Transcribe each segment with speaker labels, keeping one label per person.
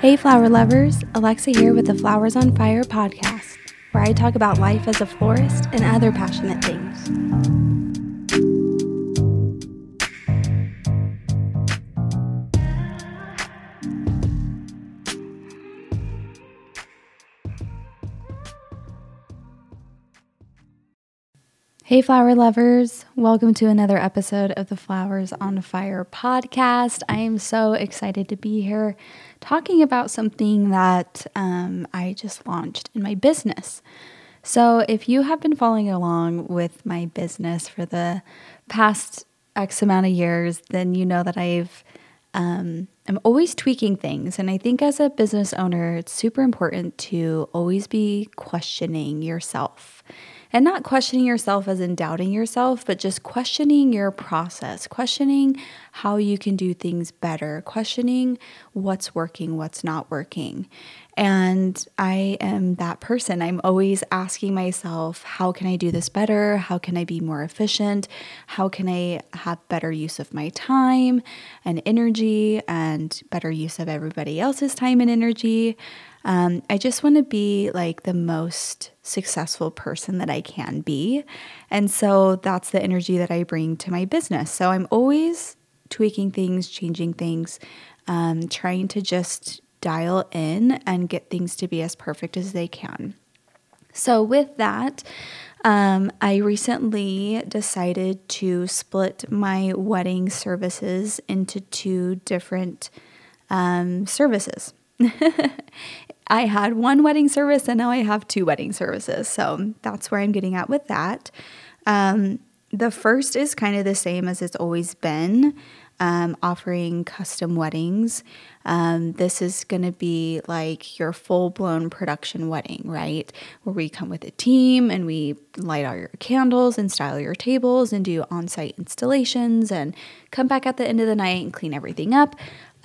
Speaker 1: Hey, flower lovers, Alexa here with the Flowers on Fire podcast, where I talk about life as a florist and other passionate things. Hey, flower lovers. Welcome to another episode of the Flowers on Fire podcast. I am so excited to be here talking about something that um, I just launched in my business. So, if you have been following along with my business for the past X amount of years, then you know that I've um, I'm always tweaking things. And I think as a business owner, it's super important to always be questioning yourself and not questioning yourself as in doubting yourself, but just questioning your process, questioning how you can do things better, questioning what's working, what's not working. And I am that person. I'm always asking myself, how can I do this better? How can I be more efficient? How can I have better use of my time and energy and better use of everybody else's time and energy? Um, I just want to be like the most successful person that I can be. And so that's the energy that I bring to my business. So I'm always tweaking things, changing things, um, trying to just dial in and get things to be as perfect as they can. So, with that, um, I recently decided to split my wedding services into two different um, services. I had one wedding service and now I have two wedding services. So that's where I'm getting at with that. Um, the first is kind of the same as it's always been. Um, offering custom weddings. Um, this is going to be like your full blown production wedding, right? Where we come with a team and we light all your candles and style your tables and do on site installations and come back at the end of the night and clean everything up.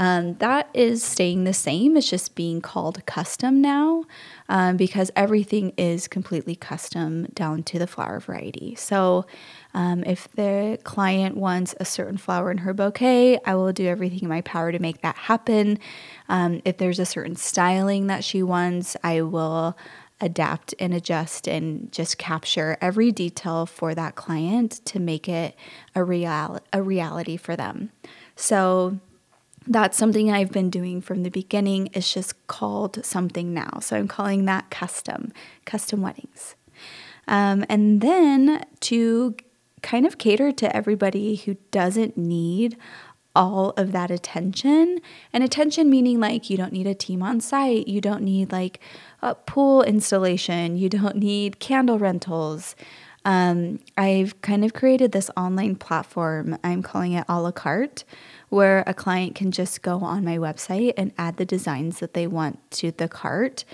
Speaker 1: Um, that is staying the same. It's just being called custom now um, because everything is completely custom down to the flower variety. So, um, if the client wants a certain flower in her bouquet, I will do everything in my power to make that happen. Um, if there's a certain styling that she wants, I will adapt and adjust and just capture every detail for that client to make it a real a reality for them. So that's something I've been doing from the beginning. It's just called something now. So I'm calling that custom, custom weddings. Um, and then to kind of cater to everybody who doesn't need all of that attention and attention meaning like you don't need a team on site you don't need like a pool installation you don't need candle rentals um, i've kind of created this online platform i'm calling it a la carte where a client can just go on my website and add the designs that they want to the cart.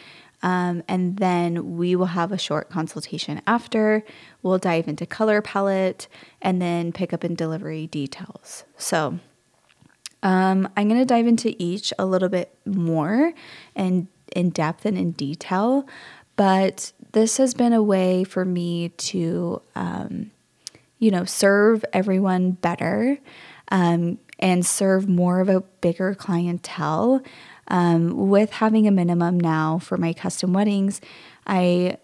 Speaker 1: Um, and then we will have a short consultation after. We'll dive into color palette and then pick up and delivery details. So um, I'm going to dive into each a little bit more and in depth and in detail. But this has been a way for me to, um, you know, serve everyone better. Um, and serve more of a bigger clientele. Um, with having a minimum now for my custom weddings, I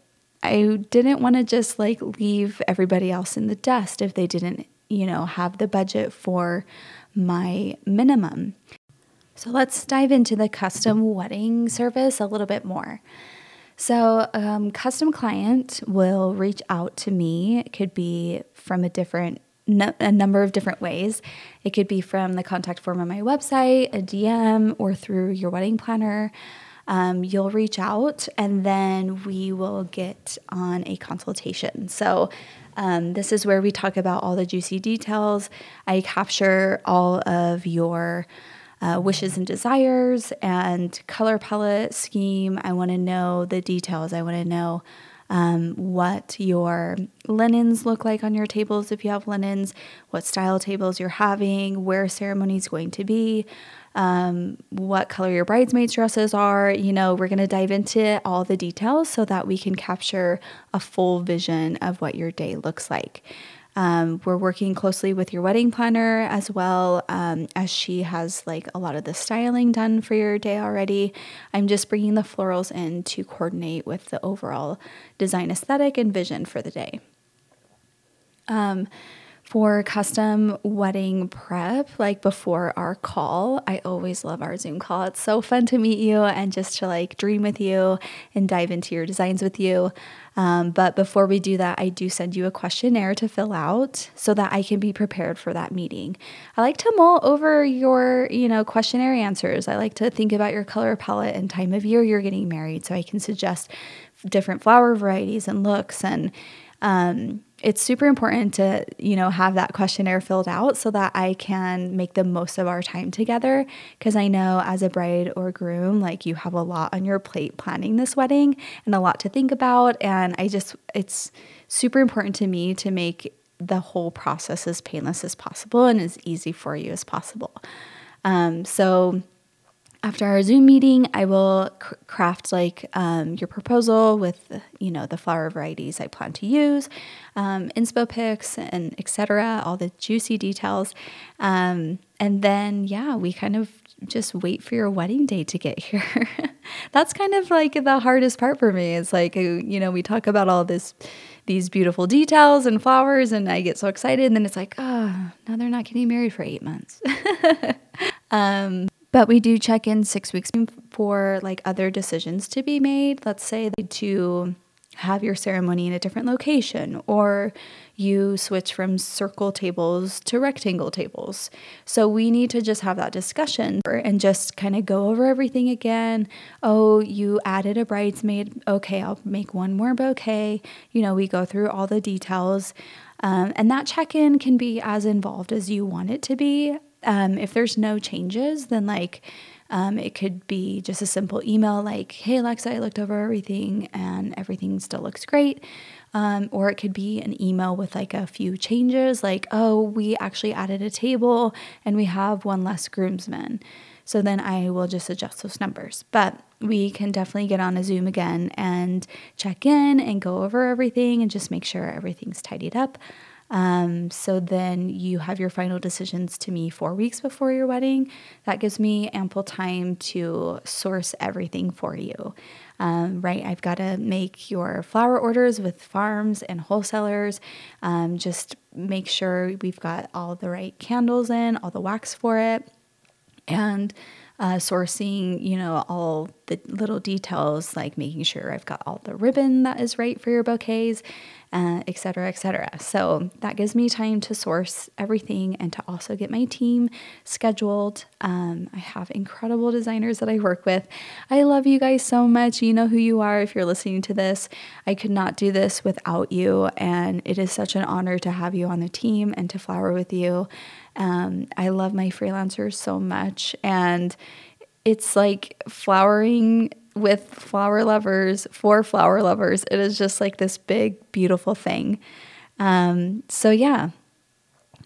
Speaker 1: I didn't want to just like leave everybody else in the dust if they didn't, you know, have the budget for my minimum. So let's dive into the custom wedding service a little bit more. So, um, custom client will reach out to me. It could be from a different a number of different ways. It could be from the contact form on my website, a DM, or through your wedding planner. Um, you'll reach out and then we will get on a consultation. So, um, this is where we talk about all the juicy details. I capture all of your uh, wishes and desires and color palette scheme. I want to know the details. I want to know um, what your linens look like on your tables if you have linens, what style tables you're having, where ceremony is going to be, um, what color your bridesmaids' dresses are. You know, we're going to dive into all the details so that we can capture a full vision of what your day looks like. Um, we're working closely with your wedding planner as well um, as she has like a lot of the styling done for your day already. I'm just bringing the florals in to coordinate with the overall design aesthetic and vision for the day. Um, for custom wedding prep, like before our call, I always love our Zoom call. It's so fun to meet you and just to like dream with you and dive into your designs with you. Um, but before we do that, I do send you a questionnaire to fill out so that I can be prepared for that meeting. I like to mull over your, you know, questionnaire answers. I like to think about your color palette and time of year you're getting married so I can suggest different flower varieties and looks and um, it's super important to you know have that questionnaire filled out so that i can make the most of our time together. Because i know as a bride or groom like you have a lot on your plate planning this wedding and a lot to think about. And i just it's super important to me to make the whole process as painless as possible and as easy for you as possible. Um, so after our Zoom meeting, I will craft like um, your proposal with you know the flower varieties I plan to use, um, inspo pics and etc. All the juicy details, um, and then yeah, we kind of just wait for your wedding day to get here. That's kind of like the hardest part for me. It's like uh, you know we talk about all this these beautiful details and flowers, and I get so excited, and then it's like, oh, now they're not getting married for eight months. um, but we do check in six weeks for like other decisions to be made. Let's say to have your ceremony in a different location or you switch from circle tables to rectangle tables. So we need to just have that discussion and just kind of go over everything again. Oh, you added a bridesmaid. Okay, I'll make one more bouquet. You know, we go through all the details. Um, and that check in can be as involved as you want it to be. Um, if there's no changes, then like um, it could be just a simple email like, hey, Alexa, I looked over everything and everything still looks great. Um, or it could be an email with like a few changes, like, oh, we actually added a table and we have one less groomsman. So then I will just adjust those numbers. But we can definitely get on a Zoom again and check in and go over everything and just make sure everything's tidied up. Um, so then you have your final decisions to me four weeks before your wedding. That gives me ample time to source everything for you. Um, right, I've got to make your flower orders with farms and wholesalers. Um, just make sure we've got all the right candles in, all the wax for it, and uh, sourcing, you know, all the little details like making sure I've got all the ribbon that is right for your bouquets, uh, et cetera, et cetera. So that gives me time to source everything and to also get my team scheduled. Um, I have incredible designers that I work with. I love you guys so much. You know who you are if you're listening to this. I could not do this without you, and it is such an honor to have you on the team and to flower with you. Um, I love my freelancers so much, and it's like flowering with flower lovers for flower lovers. It is just like this big, beautiful thing. Um, so, yeah,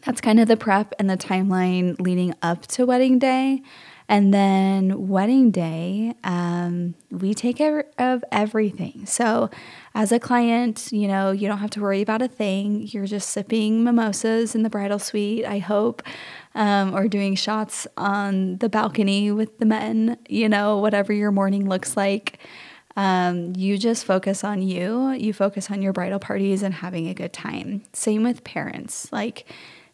Speaker 1: that's kind of the prep and the timeline leading up to wedding day. And then wedding day, um, we take care of everything. So, as a client, you know, you don't have to worry about a thing. You're just sipping mimosas in the bridal suite, I hope, um, or doing shots on the balcony with the men, you know, whatever your morning looks like. Um, you just focus on you, you focus on your bridal parties and having a good time. Same with parents. Like,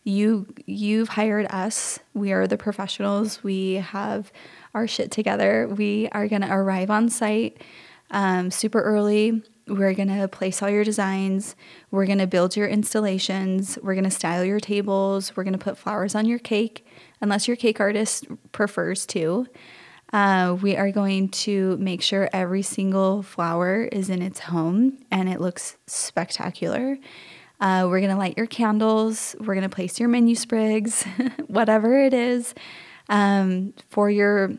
Speaker 1: you you've hired us. We are the professionals. We have our shit together. We are going to arrive on site um, super early. We're going to place all your designs. We're going to build your installations. We're going to style your tables. We're going to put flowers on your cake unless your cake artist prefers to. Uh, we are going to make sure every single flower is in its home and it looks spectacular uh, we're going to light your candles. We're going to place your menu sprigs, whatever it is, um, for your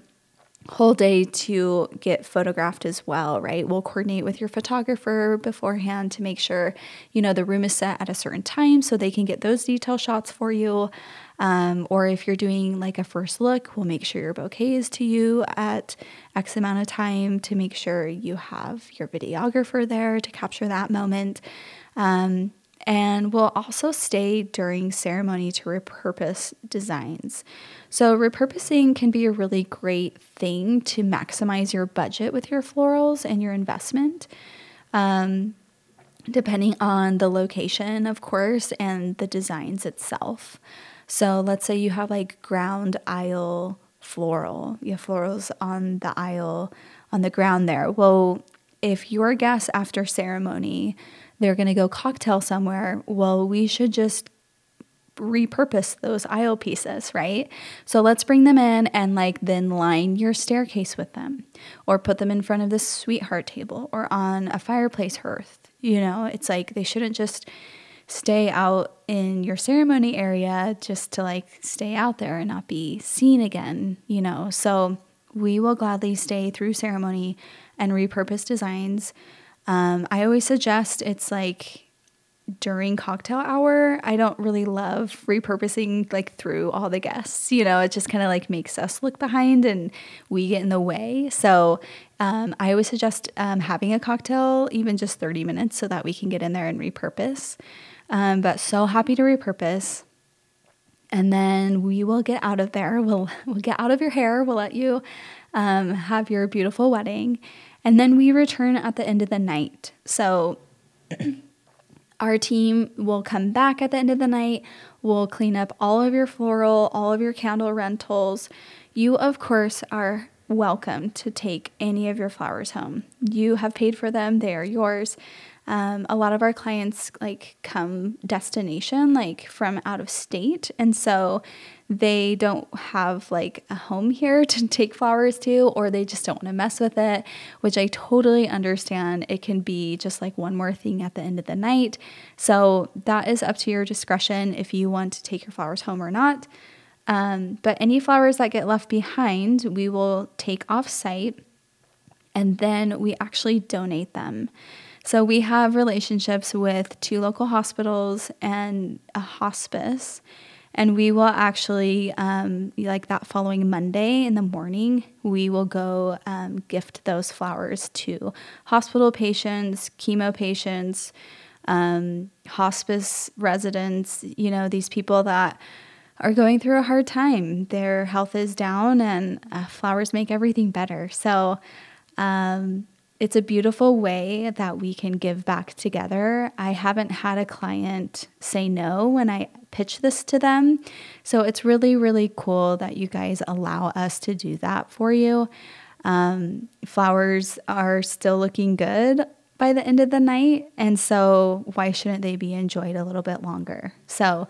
Speaker 1: whole day to get photographed as well, right? We'll coordinate with your photographer beforehand to make sure, you know, the room is set at a certain time so they can get those detail shots for you. Um, or if you're doing like a first look, we'll make sure your bouquet is to you at X amount of time to make sure you have your videographer there to capture that moment. Um, And we'll also stay during ceremony to repurpose designs. So, repurposing can be a really great thing to maximize your budget with your florals and your investment. Um, depending on the location, of course, and the designs itself. So let's say you have like ground aisle floral, you have florals on the aisle on the ground there. Well, if your guests after ceremony, they're going to go cocktail somewhere, well, we should just repurpose those aisle pieces, right? So let's bring them in and like then line your staircase with them or put them in front of the sweetheart table or on a fireplace hearth. You know, it's like they shouldn't just stay out in your ceremony area just to like stay out there and not be seen again, you know. So we will gladly stay through ceremony and repurpose designs. Um, I always suggest it's like during cocktail hour. I don't really love repurposing like through all the guests. You know, it just kind of like makes us look behind and we get in the way. So um, I always suggest um, having a cocktail, even just 30 minutes, so that we can get in there and repurpose. Um, but so happy to repurpose. And then we will get out of there. We'll, we'll get out of your hair. We'll let you um, have your beautiful wedding. And then we return at the end of the night. So our team will come back at the end of the night. We'll clean up all of your floral, all of your candle rentals. You, of course, are welcome to take any of your flowers home. You have paid for them, they are yours. Um, a lot of our clients like come destination like from out of state and so they don't have like a home here to take flowers to or they just don't want to mess with it which i totally understand. It can be just like one more thing at the end of the night. So that is up to your discretion if you want to take your flowers home or not. Um, but any flowers that get left behind we will take off site and then we actually donate them. So we have relationships with two local hospitals and a hospice. And we will actually, um, like that following Monday in the morning, we will go um, gift those flowers to hospital patients, chemo patients, um, hospice residents, you know, these people that are going through a hard time. Their health is down, and uh, flowers make everything better. So, um, it's a beautiful way that we can give back together. I haven't had a client say no when I pitch this to them. So it's really, really cool that you guys allow us to do that for you. Um, flowers are still looking good by the end of the night. And so why shouldn't they be enjoyed a little bit longer? So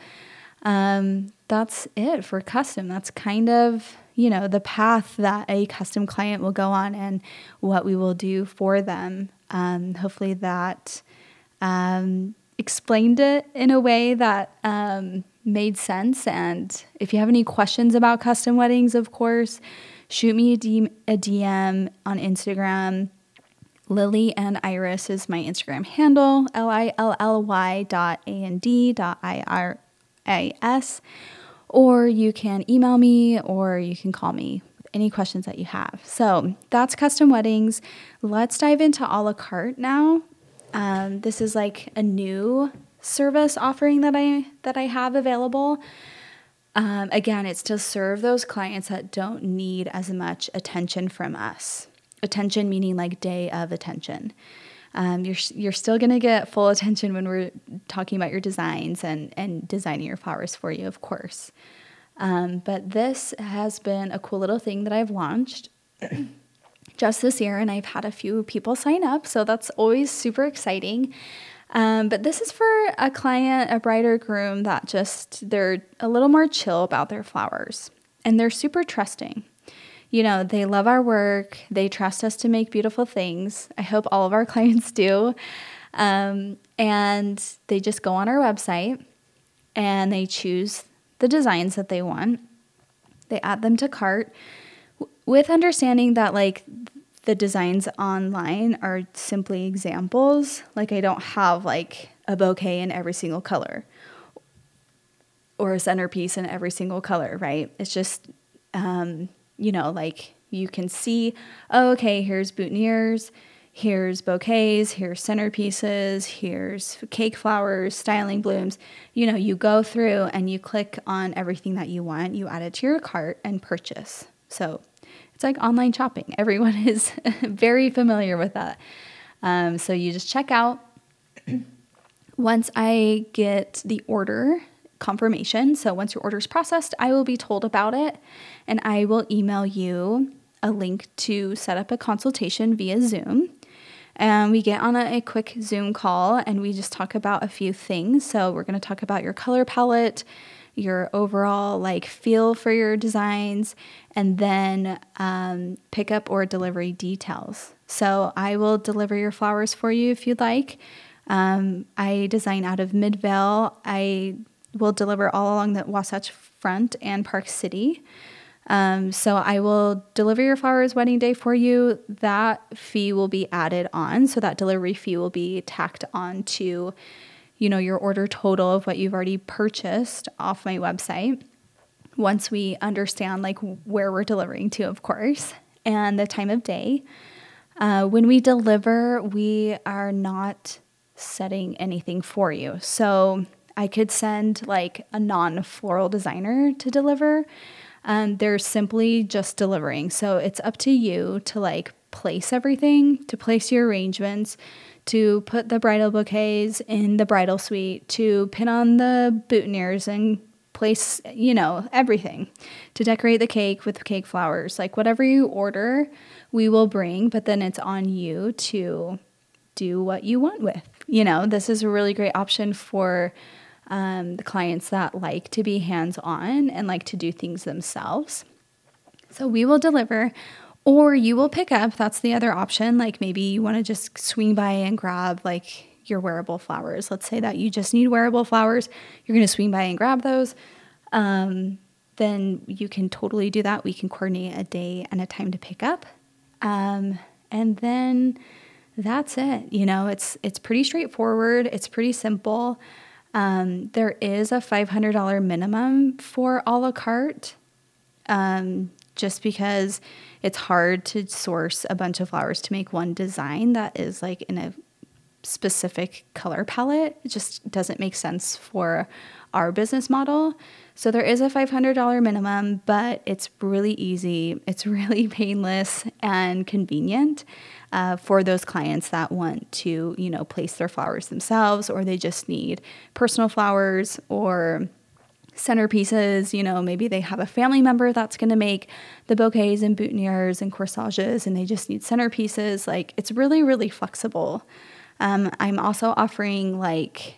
Speaker 1: um, that's it for custom. That's kind of you know, the path that a custom client will go on and what we will do for them. Um, hopefully, that um, explained it in a way that um, made sense. And if you have any questions about custom weddings, of course, shoot me a DM on Instagram. Lilly and Iris is my Instagram handle, L I L L Y dot A N D dot I R A S or you can email me or you can call me with any questions that you have. So that's custom weddings. Let's dive into a la carte now. Um, this is like a new service offering that I that I have available. Um, again, it's to serve those clients that don't need as much attention from us. Attention meaning like day of attention. Um, you're you're still gonna get full attention when we're talking about your designs and and designing your flowers for you, of course. Um, but this has been a cool little thing that I've launched just this year, and I've had a few people sign up, so that's always super exciting. Um, but this is for a client, a bride or groom that just they're a little more chill about their flowers, and they're super trusting you know, they love our work, they trust us to make beautiful things. I hope all of our clients do. Um, and they just go on our website and they choose the designs that they want. They add them to cart with understanding that, like, the designs online are simply examples. Like, I don't have like a bouquet in every single color or a centerpiece in every single color, right? It's just um, you know, like you can see, oh, okay, here's boutonnieres, here's bouquets, here's centerpieces, here's cake flowers, styling blooms. You know, you go through and you click on everything that you want, you add it to your cart and purchase. So it's like online shopping. Everyone is very familiar with that. Um, so you just check out. once I get the order confirmation, so once your order is processed, I will be told about it and I will email you a link to set up a consultation via Zoom. And we get on a, a quick Zoom call and we just talk about a few things. So, we're going to talk about your color palette, your overall like feel for your designs, and then um, pickup or delivery details. So, I will deliver your flowers for you if you'd like. Um, I design out of Midvale. I will deliver all along the Wasatch Front and Park City. Um, so I will deliver your flowers wedding day for you. That fee will be added on. So that delivery fee will be tacked on to, you know, your order total of what you've already purchased off my website. Once we understand like where we're delivering to, of course, and the time of day. Uh, when we deliver, we are not setting anything for you. So I could send like a non floral designer to deliver um, they're simply just delivering. So it's up to you to like place everything, to place your arrangements, to put the bridal bouquets in the bridal suite, to pin on the boutonnieres and place, you know, everything, to decorate the cake with cake flowers. Like whatever you order, we will bring, but then it's on you to do what you want with. You know, this is a really great option for um, the clients that like to be hands on and like to do things themselves. So we will deliver, or you will pick up. That's the other option. Like maybe you want to just swing by and grab like your wearable flowers. Let's say that you just need wearable flowers. You're going to swing by and grab those. Um, then you can totally do that. We can coordinate a day and a time to pick up. Um, and then that's it. You know, it's it's pretty straightforward. It's pretty simple. Um, there is a $500 minimum for a la carte, um, just because it's hard to source a bunch of flowers to make one design that is like in a specific color palette. It just doesn't make sense for our business model. So there is a $500 minimum, but it's really easy, it's really painless and convenient uh, for those clients that want to, you know, place their flowers themselves or they just need personal flowers or centerpieces. You know, maybe they have a family member that's going to make the bouquets and boutonnieres and corsages and they just need centerpieces. Like it's really, really flexible. Um, I'm also offering like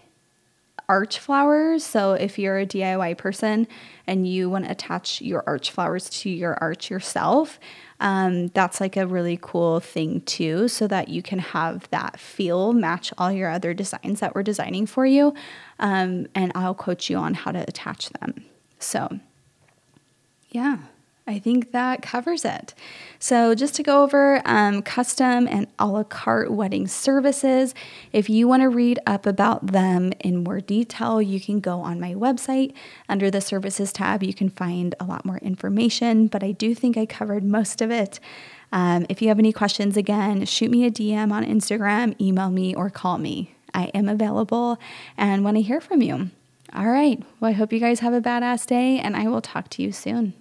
Speaker 1: arch flowers. So if you're a DIY person and you want to attach your arch flowers to your arch yourself, um, that's like a really cool thing too, so that you can have that feel match all your other designs that we're designing for you. Um, and I'll coach you on how to attach them. So, yeah. I think that covers it. So, just to go over um, custom and a la carte wedding services, if you want to read up about them in more detail, you can go on my website. Under the services tab, you can find a lot more information, but I do think I covered most of it. Um, if you have any questions, again, shoot me a DM on Instagram, email me, or call me. I am available and want to hear from you. All right. Well, I hope you guys have a badass day, and I will talk to you soon.